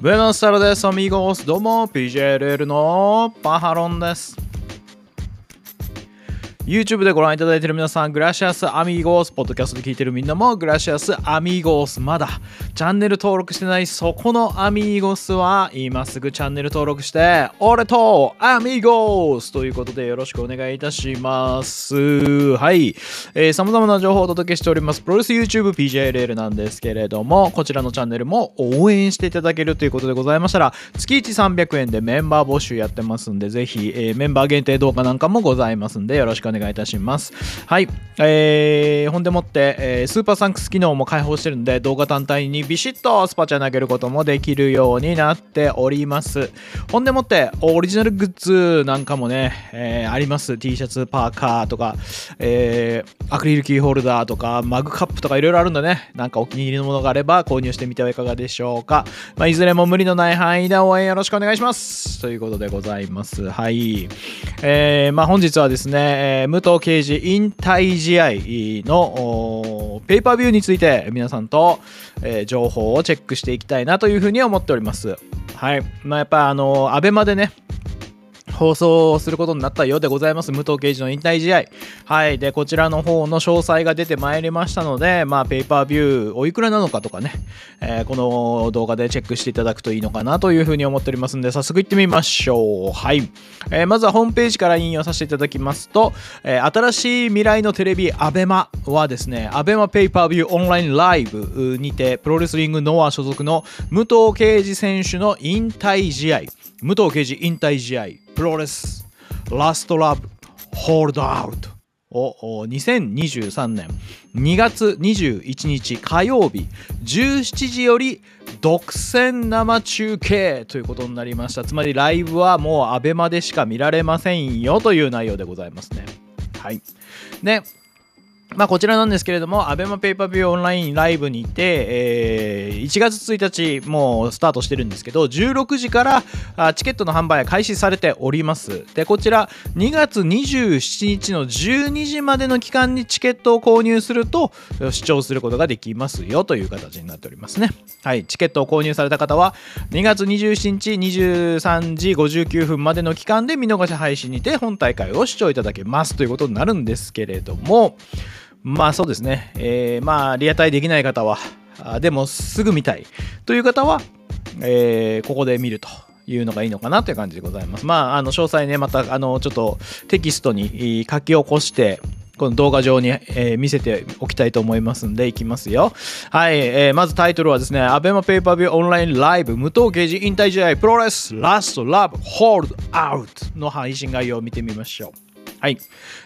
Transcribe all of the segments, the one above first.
ブエノスタルデス、アミゴス。どうも、PJLL のパハロンです。YouTube でご覧いただいている皆さん、グラシアスアミーゴース、ポッドキャストで聞いているみんなも、グラシアスアミーゴース、まだチャンネル登録してないそこのアミーゴスは、今すぐチャンネル登録して、俺とアミーゴスということでよろしくお願いいたします。はい。えー、様々な情報をお届けしております、プロレス YouTube PJLL なんですけれども、こちらのチャンネルも応援していただけるということでございましたら、月1300円でメンバー募集やってますんで、ぜひ、えーメンバー限定動画なんかもございますんで、よろしくお願いいたします。はい。えー、ほんでもって、えースーパーサンクス機能も開放してるんで、動画単体にビシッとスパチャ投げることもできるようになっております。ほんでもって、オリジナルグッズなんかもね、えーあります。T シャツ、パーカーとか、えーアクリルキーホルダーとか、マグカップとかいろいろあるんだね。なんかお気に入りのものがあれば購入してみてはいかがでしょうか。まあ、いずれも無理のない範囲で応援よろしくお願いします。ということでございます。はい。えーまあ、本日はですね、えー武藤敬司引退試合のペーパービューについて皆さんと、えー情報をチェックしていきたいなというふうに思っております。はい。まあ、やっぱあの、アベマでね、放送することになったようでございます。武藤敬司の引退試合。はい。で、こちらの方の詳細が出てまいりましたので、まあ、ペーパービューおいくらなのかとかね、えーこの動画でチェックしていただくといいのかなというふうに思っておりますので、早速行ってみましょう。はい。えーまずはホームページから引用させていただきますと、えー新しい未来のテレビアベマはですね、アベマペーパービューオンラインライブにて、プロレスリングノア所属の武藤敬司選手の引退試合、武藤敬司引退試合、プロレスラストラブホールドアウトを2023年2月21日火曜日17時より独占生中継ということになりました。つまりライブはもうアベマでしか見られませんよという内容でございますね。はい。でまあ、こちらなんですけれども、アベマペーパービューオンラインライブにて、えー1月1日、もうスタートしてるんですけど、16時からチケットの販売が開始されております。で、こちら、2月27日の12時までの期間にチケットを購入すると、視聴することができますよという形になっておりますね。はい、チケットを購入された方は、2月27日23時59分までの期間で見逃し配信にて本大会を視聴いただけますということになるんですけれども、まあそうですね、えーまあリアタイできない方は、あでもすぐ見たいという方は、えーここで見ると。いうのがいいのかなという感じでございます。まあ、あの詳細ね、またあのちょっとテキストに書き起こして、この動画上に、えー見せておきたいと思いますんで、いきますよ。はい、えーまずタイトルはですね、アベマペーパービューオンラインライブ無党刑事引退試合プロレスラストラブホールドアウトの配信概要を見てみましょう。はい、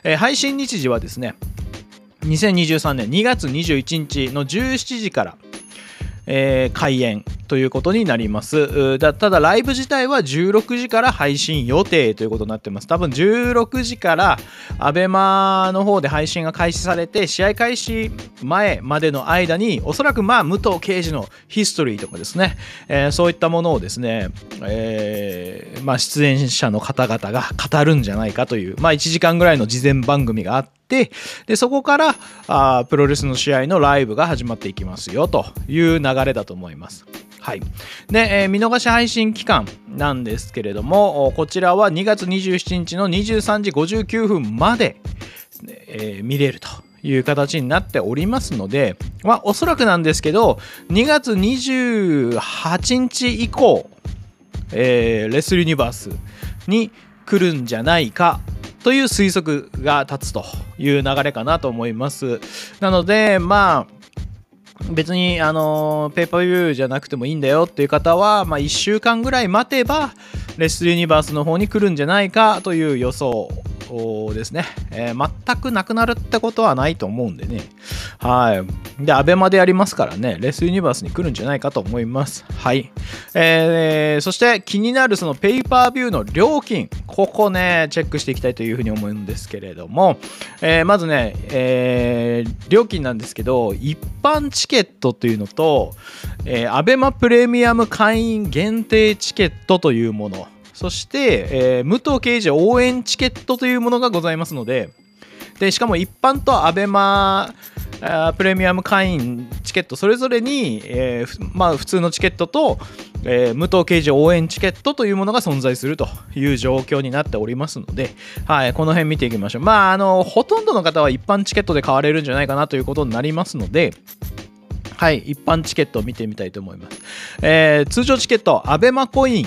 えー配信日時はですね、2023年2月21日の17時から、えー開演ということになります。ただライブ自体は16時から配信予定ということになってます。多分16時からアベマの方で配信が開始されて試合開始前までの間におそらくまあ武藤敬司のヒストリーとかですね、えーそういったものをですね、えーまあ、出演者の方々が語るんじゃないかという、まあ、1時間ぐらいの事前番組があってでそこからあプロレスの試合のライブが始まっていきますよという流れだと思います。はい、で、えー見逃し配信期間なんですけれどもこちらは2月27日の23時59分まで、えー見れるという形になっておりますので、まあ、おそらくなんですけど2月28日以降、えーレスルユニバースに来るんじゃないかという推測が立つという流れかなと思います。なので、まあ、別に、あのペーパービューじゃなくてもいいんだよっていう方は、まあ、1週間ぐらい待てば、レスユニバースの方に来るんじゃないかという予想ですね、えー全くなくなるってことはないと思うんでね。はい。で、アベマでやりますからね、レスユニバースに来るんじゃないかと思います。はい。えーそして気になるそのペーパービューの料金、ここね、チェックしていきたいというふうに思うんですけれども、えーまずね、えー料金なんですけど、一般チケットというのと、えー、アベマプレミアム会員限定チケットというもの、そして、えー武藤敬司応援チケットというものがございますので、でしかも一般とアベマあプレミアム会員チケットそれぞれに、えーまあ、普通のチケットと、えー武藤刑事応援チケットというものが存在するという状況になっておりますので、はい、この辺見ていきましょう。まあ、あの、ほとんどの方は一般チケットで買われるんじゃないかなということになりますので、はい、一般チケットを見てみたいと思います。えー通常チケット、アベマコイン、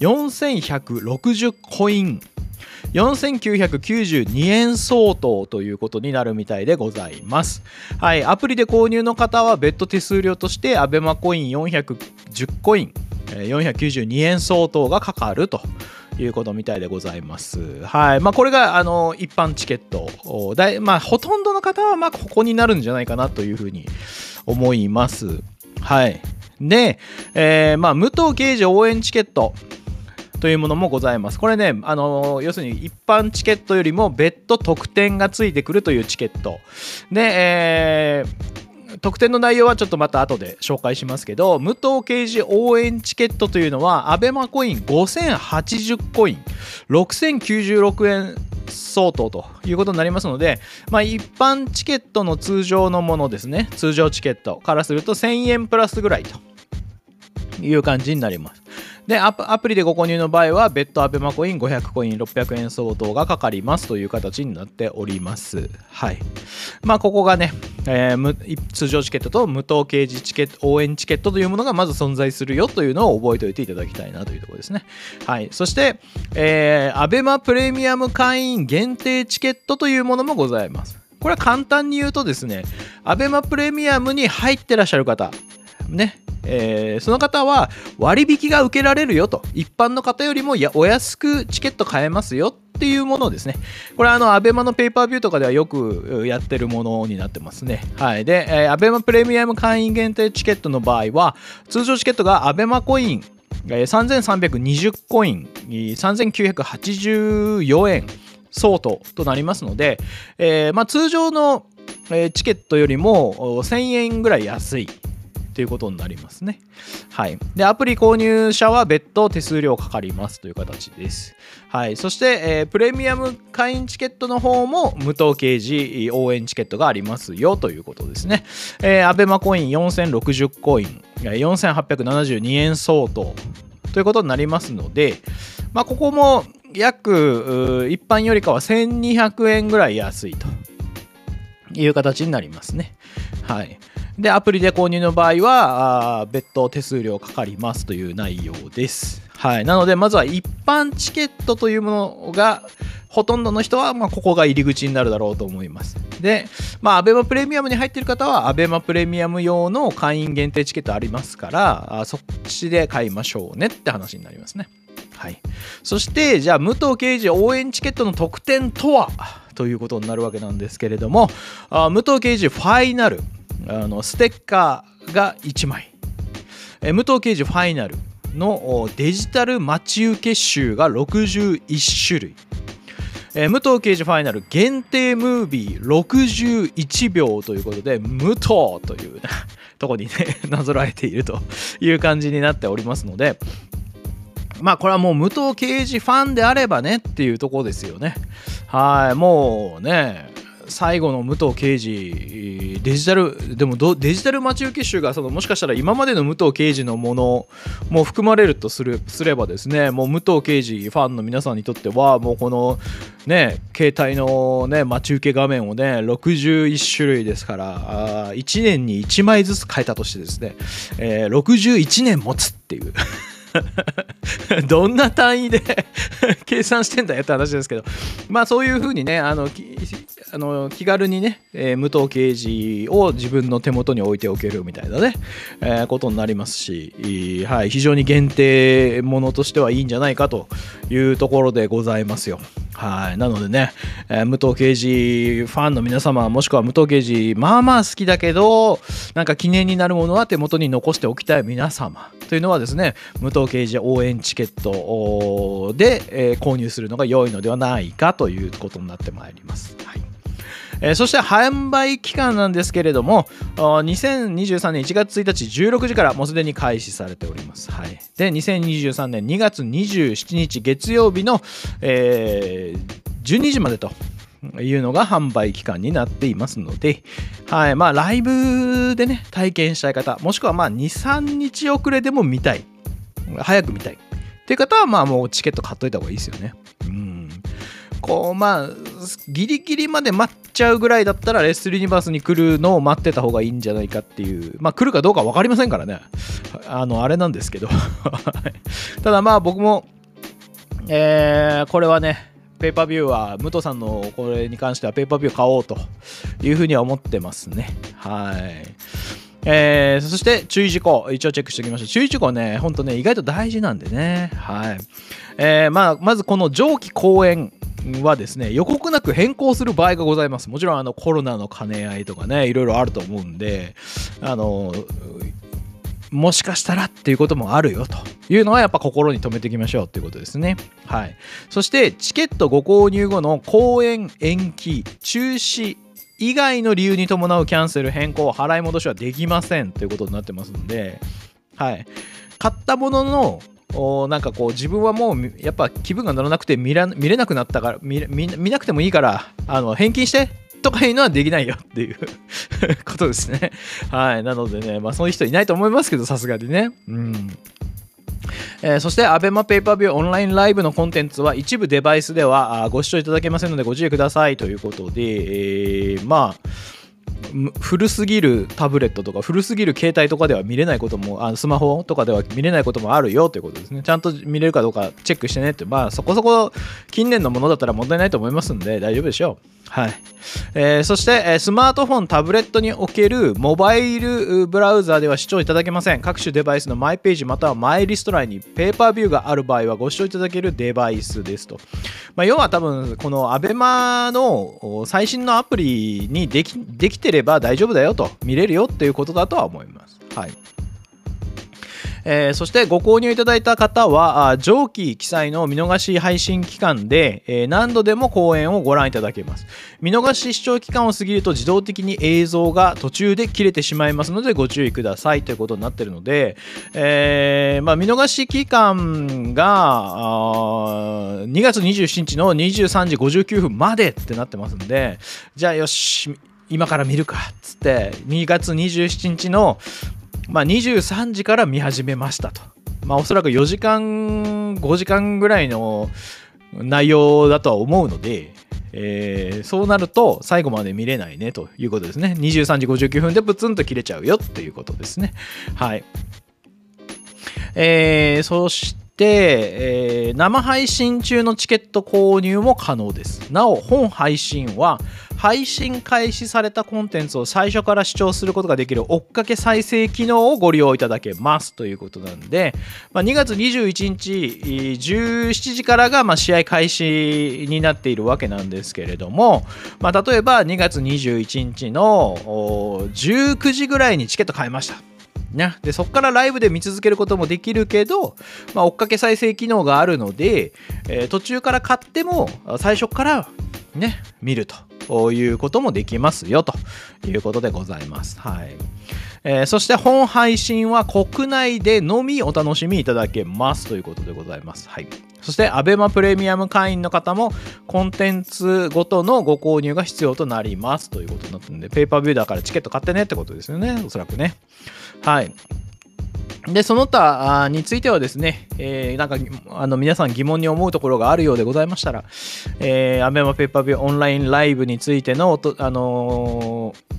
4160コイン。4992円相当ということになるみたいでございます。はい、アプリで購入の方は別途手数料としてアベマコイン410コイン492円相当がかかるということみたいでございます。はい。まあ、これが、あの、一般チケット。だいまあ、ほとんどの方は、ま、ここになるんじゃないかなというふうに思います。はい。で、えーまあ、武藤刑事応援チケット。というものもございます。これね、あの要するに一般チケットよりも別途特典がついてくるというチケット。で、えー特典の内容はちょっとまた後で紹介しますけど、武藤刑事応援チケットというのは、アベマコイン5080コイン、6096円相当ということになりますので、まあ、一般チケットの通常のものですね、通常チケットからすると1000円プラスぐらいという感じになります。でアプリでご購入の場合は別途アベマコイン500コイン600円相当がかかりますという形になっております。はい。まあここがね、えー通常チケットと無糖刑事チケット応援チケットというものがまず存在するよというのを覚えておいていただきたいなというところですね。はい。そして、えー、アベマプレミアム会員限定チケットというものもございます。これは簡単に言うとですねアベマプレミアムに入ってらっしゃる方ねえーその方は割引が受けられるよと。一般の方よりもやお安くチケット買えますよっていうものですね。これはあのアベマのペーパービューとかではよくやってるものになってますね。はい。で、えーアベマプレミアム会員限定チケットの場合は通常チケットがアベマコインえー3320コイン3984円相当となりますので、えーまあ、通常の、チケットよりも1000円ぐらい安い。ということになりますね。はい。で、アプリ購入者は別途手数料かかりますという形です。はい。そして、えープレミアム会員チケットの方も無糖掲示応援チケットがありますよということですね。えー、アベマコイン4060コイン、4872円相当ということになりますので、まあ、ここも約一般よりかは1200円ぐらい安いという形になりますね。はい。で、アプリで購入の場合は、あ別途手数料かかりますという内容です。はい。なので、まずは一般チケットというものが、ほとんどの人は、ま、ここが入り口になるだろうと思います。で、まあ、アベマプレミアムに入ってる方は、アベマプレミアム用の会員限定チケットありますから、あそっちで買いましょうねって話になりますね。はい。そして、じゃあ、武藤刑事応援チケットの特典とは？ということになるわけなんですけれども、あ武藤刑事ファイナル、あのステッカーが1枚、えー武藤刑事ファイナルのデジタル待ち受け集が61種類、えー武藤刑事ファイナル限定ムービー61秒ということで武藤という とこにね なぞらえているという感じになっておりますので。まあこれはもう武藤刑事ファンであればねっていうとこですよね。はいもうね最後の武藤刑事デジタルでもどデジタル待ち受け集がそのもしかしたら今までの武藤刑事のものも含まれるとするすればですねもう武藤刑事ファンの皆さんにとってはもうこのね携帯のね待ち受け画面をね61種類ですからあ1年に1枚ずつ変えたとしてですね、えー61年持つっていう。どんな単位で 計算してんだよって話ですけど。まあそういうふうにねあのあの気軽にね、えー武藤刑事を自分の手元に置いておけるみたいなね、えーことになりますし、はい、非常に限定ものとしてはいいんじゃないかというところでございますよ。はい、なのでね、えー武藤刑事ファンの皆様もしくは武藤刑事まあまあ好きだけどなんか記念になるものは手元に残しておきたい皆様というのはですね武藤刑事応援チケットで、えー購入するのが良いのではないかということになってまいります。はいえーそして販売期間なんですけれども、2023年1月1日16時からもうすでに開始されております。はい、で、2023年2月27日月曜日の、えー12時までというのが販売期間になっていますので、はい。まあ、ライブでね、体験したい方、もしくはまあ、2、3日遅れでも見たい。早く見たい。っていう方は、まあ、もうチケット買っといた方がいいですよね。こう、まあ、ギリギリまで待っちゃうぐらいだったら、レッスリニバースに来るのを待ってた方がいいんじゃないかっていう、まあ、来るかどうか分かりませんからね。あの、あれなんですけど。ただまあ、僕も、えー、これはね、ペーパービューは、武藤さんのこれに関してはペーパービュー買おうというふうには思ってますね。はい。えー、そして注意事項、一応チェックしておきましょう。注意事項ね、ほんとね、意外と大事なんでね。はい。えー、まあ、まずこの上記公演はですね、予告なく変更する場合がございます。もちろんあのコロナの兼ね合いとかね、いろいろあると思うんで、あの、もしかしたらっていうこともあるよというのはやっぱ心に留めていきましょうということですね。はい。そしてチケットご購入後の公演延期、中止以外の理由に伴うキャンセル変更、払い戻しはできませんということになってますので、はい。買ったもののおなんかこう自分はもうやっぱ気分が乗らなくて見ら見れなくなったから見見なくてもいいからあの返金してとかいうのはできないよっていう ことですね。はい。なのでね、まあそういう人いないと思いますけど、さすがにね。うん。えー、そして ABEMA ペーパービューオンラインライブのコンテンツは一部デバイスではご視聴いただけませんのでご注意くださいということで、えー、まあ古すぎるタブレットとか古すぎる携帯とかでは見れないこともあのスマホとかでは見れないこともあるよということですね。ちゃんと見れるかどうかチェックしてねって。まあそこそこ近年のものだったら問題ないと思いますんで大丈夫でしょう。はい、えー、そして、えスマートフォンタブレットにおけるモバイルブラウザでは視聴いただけません。各種デバイスのマイページまたはマイリスト欄にペーパービューがある場合はご視聴いただけるデバイスですと、まあ、要は多分この ABEMA の最新のアプリにできできてれば大丈夫だよと見れるよっていうことだとは思いますはいえー、そしてご購入いただいた方は、上記記載の見逃し配信期間で、えー、何度でも公演をご覧いただけます。見逃し視聴期間を過ぎると自動的に映像が途中で切れてしまいますのでご注意くださいということになっているので、えー、まあ、見逃し期間が2月27日の23時59分までってなってますんで、じゃあよし、今から見るかっつって2月27日のまあ、23時から見始めましたと。まあ、おそらく4時間、5時間ぐらいの内容だとは思うので、えー、そうなると最後まで見れないねということですね。23時59分でプツンと切れちゃうよっていうことですね。はい。えー、そして、えー、生配信中のチケット購入も可能です。なお、本配信は配信開始されたコンテンツを最初から視聴することができる追っかけ再生機能をご利用いただけますということなんで、まあ、2月21日17時からがま試合開始になっているわけなんですけれども、まあ、例えば2月21日の19時ぐらいにチケット買いました。ね、でそこからライブで見続けることもできるけど、まあ、追っかけ再生機能があるので、えー、途中から買っても最初からね見るということもできますよということでございます。はい。えー、そして本配信は国内でのみお楽しみいただけますということでございます。はい。そして ABEMA プレミアム会員の方もコンテンツごとのご購入が必要となりますということになってるんで、ペーパービューだからチケット買ってねってことですよね、おそらくね。はい。で、その他についてはですね、えー、なんか、あの、皆さん疑問に思うところがあるようでございましたら、えー、アメマペッパービューオンラインライブについての、あのー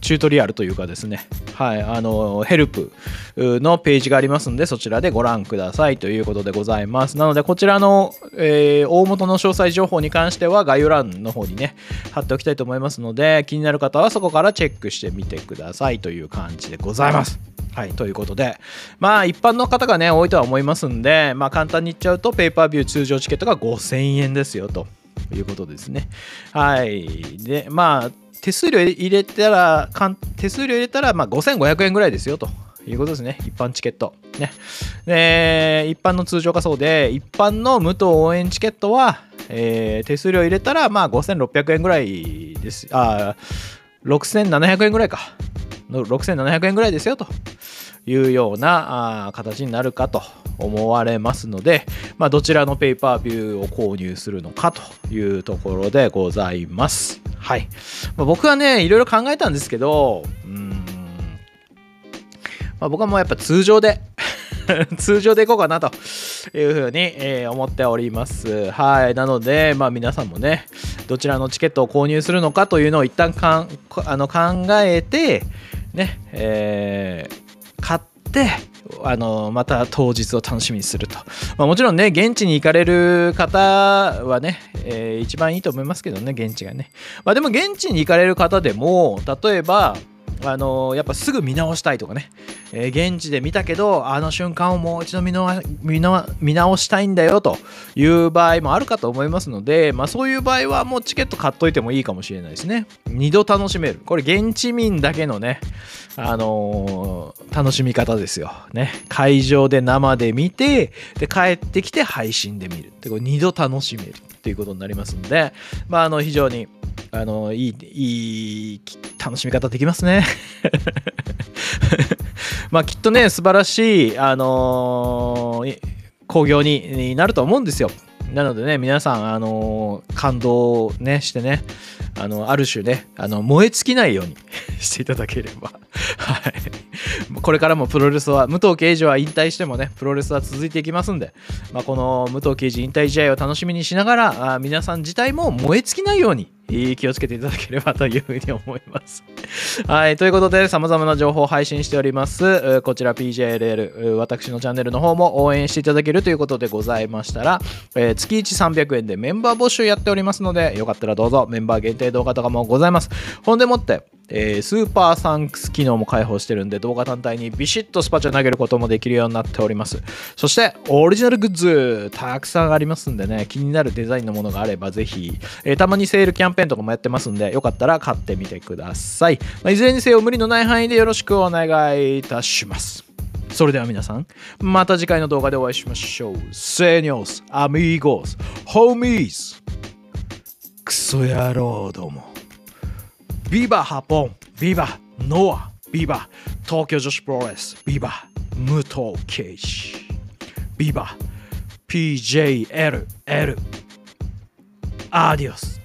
チュートリアルというかですね、はい、あの、ヘルプのページがありますので、そちらでご覧くださいということでございます。なので、こちらの、えー、大元の詳細情報に関しては概要欄の方にね、貼っておきたいと思いますので、気になる方はそこからチェックしてみてくださいという感じでございます。はい、ということで、まあ一般の方がね、多いとは思いますんで、まあ簡単に言っちゃうと、ペーパービュー通常チケットが5000円ですよということですね。はい。で、まあ、手数料入れたら、手数料入れたら、まあ5500円ぐらいですよと。いうことですね。一般チケット。ね。で、一般の通常仮想で、一般の無糖応援チケットは、えー、手数料入れたら、まあ5600円ぐらいです。あ、6700円ぐらいか。6700円ぐらいですよというような形になるかと思われますので、まあ、どちらのペーパービューを購入するのかというところでございます。はい。まあ、僕はね、いろいろ考えたんですけど、うん、まあ、僕はもうやっぱ通常で 通常でいこうかなというふうに、え、思っております。はい。なので、まあ皆さんもね、どちらのチケットを購入するのかというのを一旦かんあの考えて、ね、えー、買って、あのまた当日を楽しみにすると、まあ、もちろんね現地に行かれる方はね、えー、一番いいと思いますけどね現地がね、まあ、でも現地に行かれる方でも例えばあのやっぱすぐ見直したいとかね、えー、現地で見たけどあの瞬間をもう一度見直したいんだよという場合もあるかと思いますので、まあ、そういう場合はもうチケット買っといてもいいかもしれないですね二度楽しめるこれ現地民だけのねあのー、楽しみ方ですよ。ね。会場で生で見て、で、帰ってきて配信で見る。で、これ2度楽しめるっていうことになりますんで、まあ、あの、非常に、あの、いい、いい、楽しみ方できますね。まあ、きっとね、素晴らしい、あのー、興行になると思うんですよ。なのでね、皆さん、あのー、感動ね、してね、あの、ある種ね、あの、燃え尽きないように していただければ。はい。これからもプロレスは、武藤刑事は引退してもね、プロレスは続いていきますんで、まあ、この武藤刑事引退試合を楽しみにしながら、あ皆さん自体も燃え尽きないように、気をつけていただければというふうに思います。はい。ということで、様々な情報を配信しております。こちら PJLL、私のチャンネルの方も応援していただけるということでございましたら、え、月1300円でメンバー募集やっておりますので、よかったらどうぞメンバー限定動画とかもございます。ほんでもって、えー、スーパーサンクス機能も開放してるんで動画単体にビシッとスパチャ投げることもできるようになっております。そしてオリジナルグッズたくさんありますんでね気になるデザインのものがあればぜひ、えー、たまにセールキャンペーンとかもやってますんでよかったら買ってみてください、まあ、いずれにせよ無理のない範囲でよろしくお願いいたします。それでは皆さん、また次回の動画でお会いしましょう。セニョス、アミーゴス、ホーミーズ、クソ野郎ども。ビバハポン、ビバノア、ビバ東京女子プロレス、ビバ武藤圭司、ビバ PJLL、アディオス。